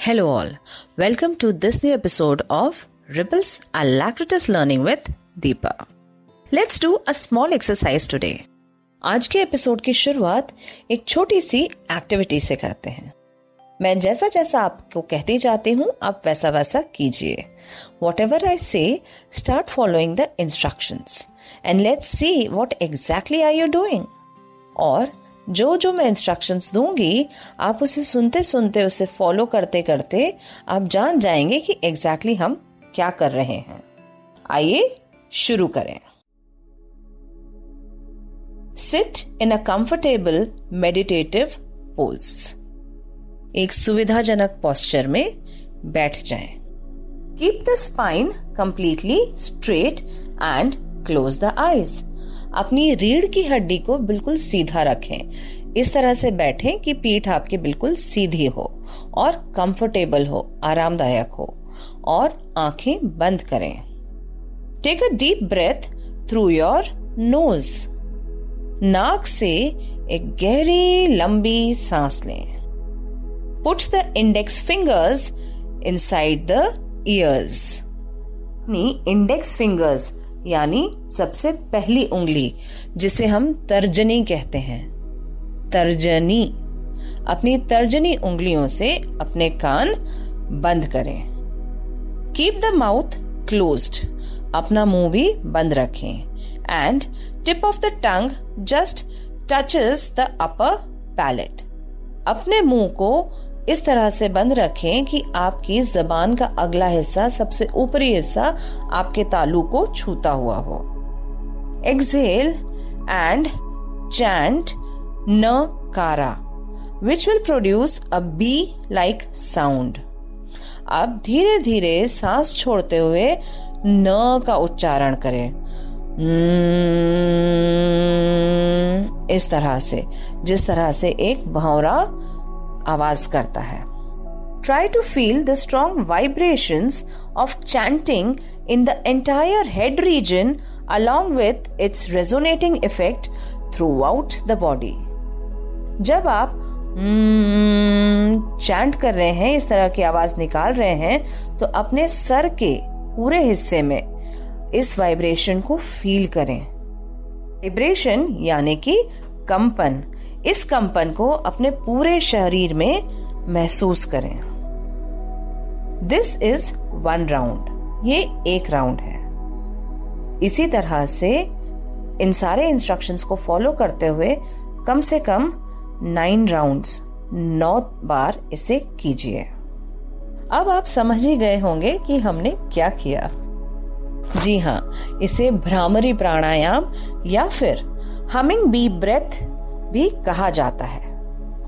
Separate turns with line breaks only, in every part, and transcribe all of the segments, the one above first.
Hello, all. Welcome to this new episode of Ripples Alacritus Learning with Deepa. Let's do a small exercise today. आज के episode की शुरुआत एक छोटी सी activity से करते हैं मैं जैसा जैसा आपको कहती जाती हूँ आप वैसा वैसा कीजिए whatever I say start following the instructions and let's see what exactly are you doing और जो जो मैं इंस्ट्रक्शंस दूँगी, आप उसे सुनते सुनते, उसे फॉलो करते करते आप जान जाएँगे कि एग्जैक्टली exactly हम क्या कर रहे हैं। आइए शुरू करें। Sit in a comfortable meditative pose एक सुविधाजनक पोस्चर में बैठ जाएँ। Keep the spine completely straight and close the eyes अपनी रीढ़ की हड्डी को बिल्कुल सीधा रखें। इस तरह से बैठें कि पीठ आपकी बिल्कुल सीधी हो और कंफर्टेबल हो, आरामदायक हो और आँखें बंद करें। Take a deep breath through your nose नाक से एक गहरी, लंबी सांस लें। Put the index fingers inside the ears अपनी इंडेक्स फिंगर्स यानी सबसे पहली उंगली, जिसे हम तर्जनी कहते हैं। तर्जनी। अपनी तर्जनी उंगलियों से अपने कान बंद करें। कीप द माउथ क्लोज्ड अपना मुँह भी बंद रखें। And tip of the tongue just touches the upper palate अपने मुँह को इस तरह से बंद रखें कि आपकी जबान का अगला हिस्सा, सबसे ऊपरी हिस्सा, आपके तालू को छूता हुआ हो। एक्सेल एंड चैंट न कारा which will produce a bee like sound अब धीरे धीरे सांस छोड़ते हुए न का उच्चारण करें। इस तरह से, जिस तरह से एक भौरा आवाज़ करता है। Try to feel the strong vibrations of chanting in the entire head region with its resonating effect throughout the body जब आप चैंट hmm, कर रहे हैं इस तरह की आवाज़ निकाल रहे हैं तो अपने सर के पूरे हिस्से में इस वाइब्रेशन को फील करें। वाइब्रेशन यानी कि कंपन। इस कंपन को अपने पूरे शरीर में महसूस करें। दिस इज़ वन राउंड ये एक राउंड है। इसी तरह से इन सारे इंस्ट्रक्शंस को फॉलो करते हुए कम से कम नाइन राउंड्स नौ बार इसे कीजिए। अब आप समझ ही गए होंगे कि हमने क्या किया। जी हाँ इसे भ्रामरी प्राणायाम या फिर हमिंग बी ब्रेथ भी कहा जाता है।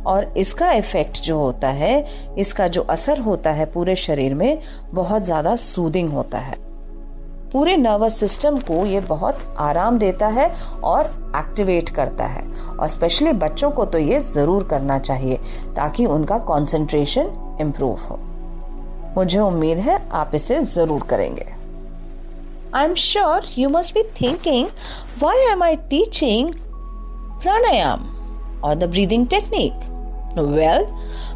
और इसका इफ़ेक्ट जो होता है, इसका जो असर होता है पूरे शरीर में, बहुत ज़्यादा सूदिंग होता है। पूरे नर्वस सिस्टम को ये बहुत आराम देता है और एक्टिवेट करता है। और स्पेशली बच्चों को तो ये ज़रूर करना चाहिए, ताकि उनका कंसंट्रेशन इम्प्रूव हो। मुझे उम्मीद है आप इसे ज़रूर करेंगे। I am sure you must be thinking why am I teaching pranayam? Or the breathing technique? Well,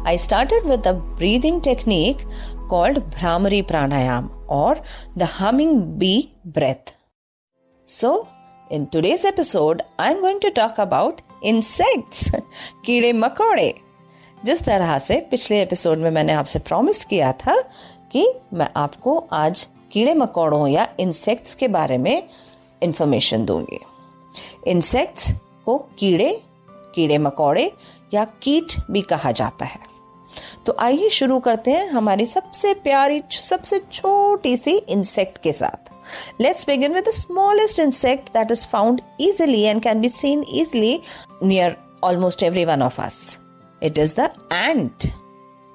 I started with a breathing technique called Bhramari Pranayam or the humming bee breath. So, in today's episode, I'm going to talk about insects, कीड़े मकोड़े जिस तरह से पिछले episode में मैंने आपसे promise किया था कि मैं आपको आज कीड़े मकोड़ों या इंसेक्ट्स के बारे में इंफॉर्मेशन दूँगी इंसेक्ट्स को कीड़े कीड़े मकोड़े या कीट भी कहा जाता है तो आइए शुरू करते हैं हमारी सबसे प्यारी सबसे छोटी सी इंसेक्ट के साथ let's begin with the smallest insect that is found easily and can be seen easily near almost every one of us it is the ant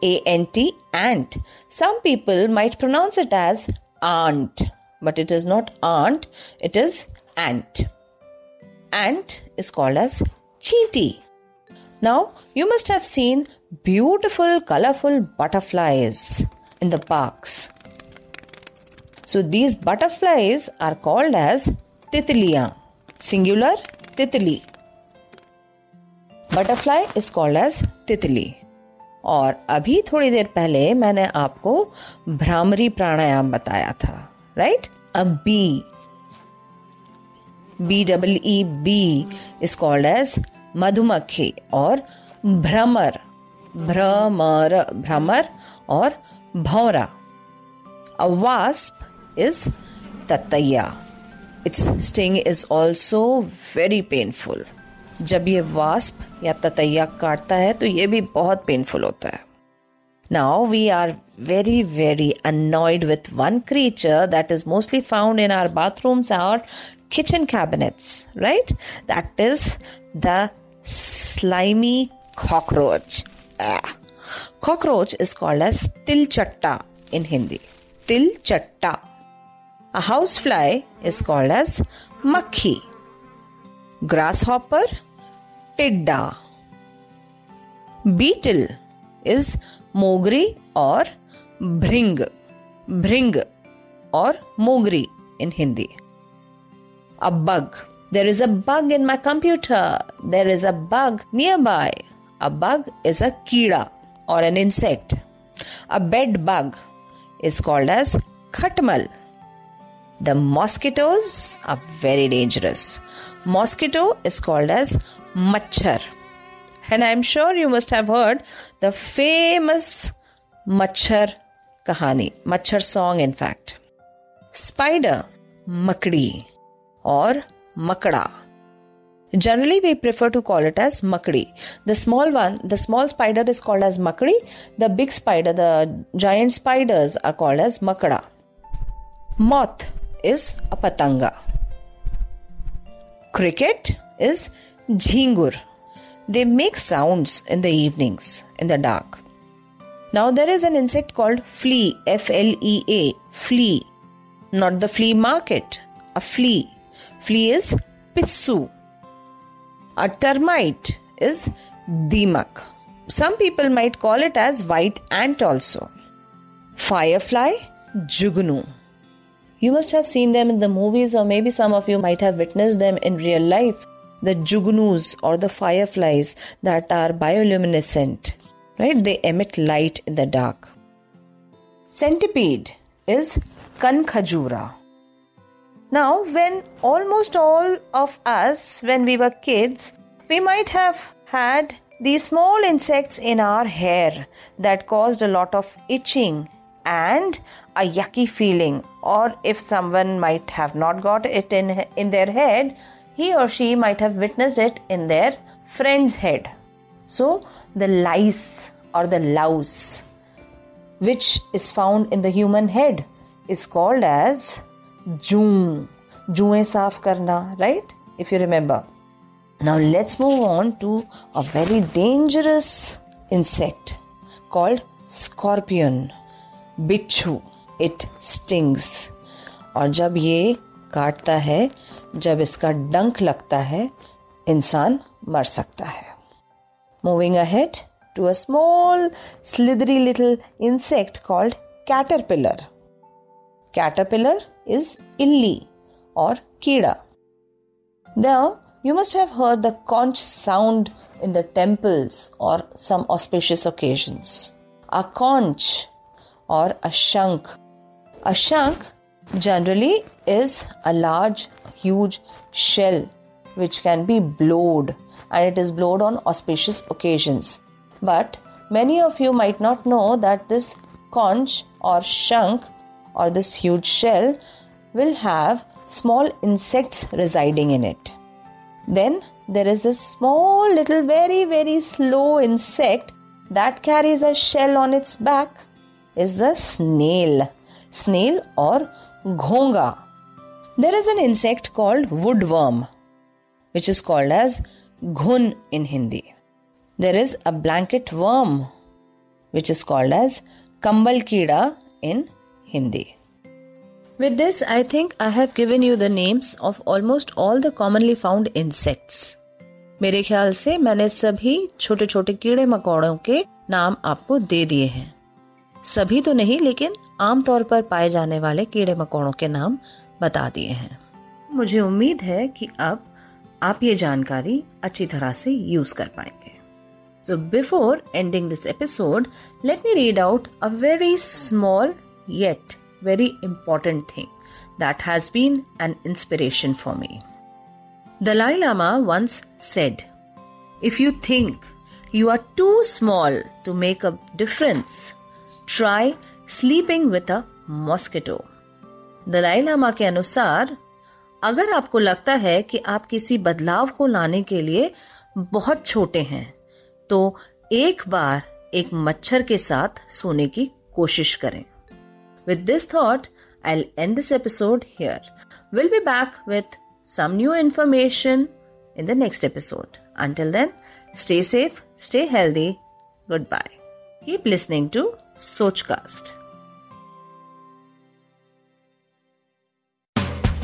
A N T ant. Some people might pronounce it as ant, but it is not ant, it is ant. Ant is called as Cheetah. Now, you must have seen beautiful, colorful butterflies in the parks. So, these butterflies are called as Titliya, singular Titli. Butterfly is called as Titli. और अभी थोड़ी देर पहले मैंने आपको भ्रामरी प्राणायाम बताया था right अब bee B double E bee is called as मधुमक्खी और भ्रमर भ्रमर भ्रमर और भौरा। अ वास्प इज़ ततैया its sting is also very painful जब ये वास्प या ततैया काटता है तो ये भी बहुत पेनफुल होता है। Now we are very very annoyed with one creature that is mostly found in our bathrooms और kitchen cabinets right that is the slimy cockroach ah. cockroach is called as til chatta in hindi til chatta a housefly is called as makhi grasshopper टिड्डा beetle is मोगरी और भृंग भृंग और मोगरी in Hindi a bug There is a bug in my computer. There is a bug nearby. A bug is a kira or an insect. A bed bug is called as khatmal. The mosquitoes are very dangerous. Mosquito is called as machhar. And I'm sure you must have heard the famous machhar kahani, machhar song in fact. Spider, makdi or Makda. Generally, we prefer to call it as makdi. The small one, the small spider is called as makdi. The big spider, the giant spiders are called as makda. Moth is a patanga. Cricket is jhingur. They make sounds in the evenings, in the dark. Now there is an insect called flea, F L E A, flea. Not the flea market, a flea. Flea is pissu. A termite is dimak. Some people might call it as white ant also. Firefly, jugnu. You must have seen them in the movies, or maybe some of you might have witnessed them in real life the jugnus or the fireflies that are bioluminescent, right? They emit light in the dark. Centipede is Kankhajura. Now, when almost all of us, when we were kids, we might have had these small insects in our hair that caused a lot of itching and a yucky feeling or if someone might have not got it in in their head he or she might have witnessed it in their friend's head. So, the lice or the louse, which is found in the human head, is called as जू, जुएँ साफ़ करना right if you remember now let's move on to a very dangerous insect called scorpion बिच्छू it stings और जब ये काटता है, जब इसका डंक लगता है, इंसान मर सकता है। Moving ahead to a small slithery little insect called caterpillar caterpillar is illi or kida. Now, you must have heard the conch sound in the temples or some auspicious occasions. A conch or a shank. A shank generally is a large, huge shell which can be blowed and it is blowed on auspicious occasions. But many of you might not know that this conch or shank or this huge shell will have small insects residing in it. Then there is this small little very very slow insect that carries a shell on its back is the snail snail or Ghonga. There is an insect called woodworm, which is called as ghun in Hindi. There is a blanket worm, which is called as kambal kida in Hindi with this I think I have given you the names of almost all the commonly found insects मेरे ख्याल से मैंने सभी छोटे छोटे कीड़े मकोड़ों के नाम आपको दे दिए हैं। सभी तो नहीं, लेकिन आमतौर पर पाए जाने वाले कीड़े मकोड़ों के नाम बता दिए हैं। मुझे उम्मीद है कि अब आप ये जानकारी अच्छी तरह से यूज़ कर पाएँगे। So before ending this episode let me read out a very small yet very important thing that has been an inspiration for me. Dalai Lama once said, If you think you are too small to make a difference, try sleeping with a mosquito. Dalai Lama के अनुसार अगर आपको लगता है कि आप किसी बदलाव को लाने के लिए बहुत छोटे हैं तो एक बार एक मच्छर के साथ सोने की कोशिश करें With this thought, I'll end this episode here. We'll be back with some new information in the next episode. Until then, stay safe, stay healthy. Goodbye. Keep listening to Sochcast.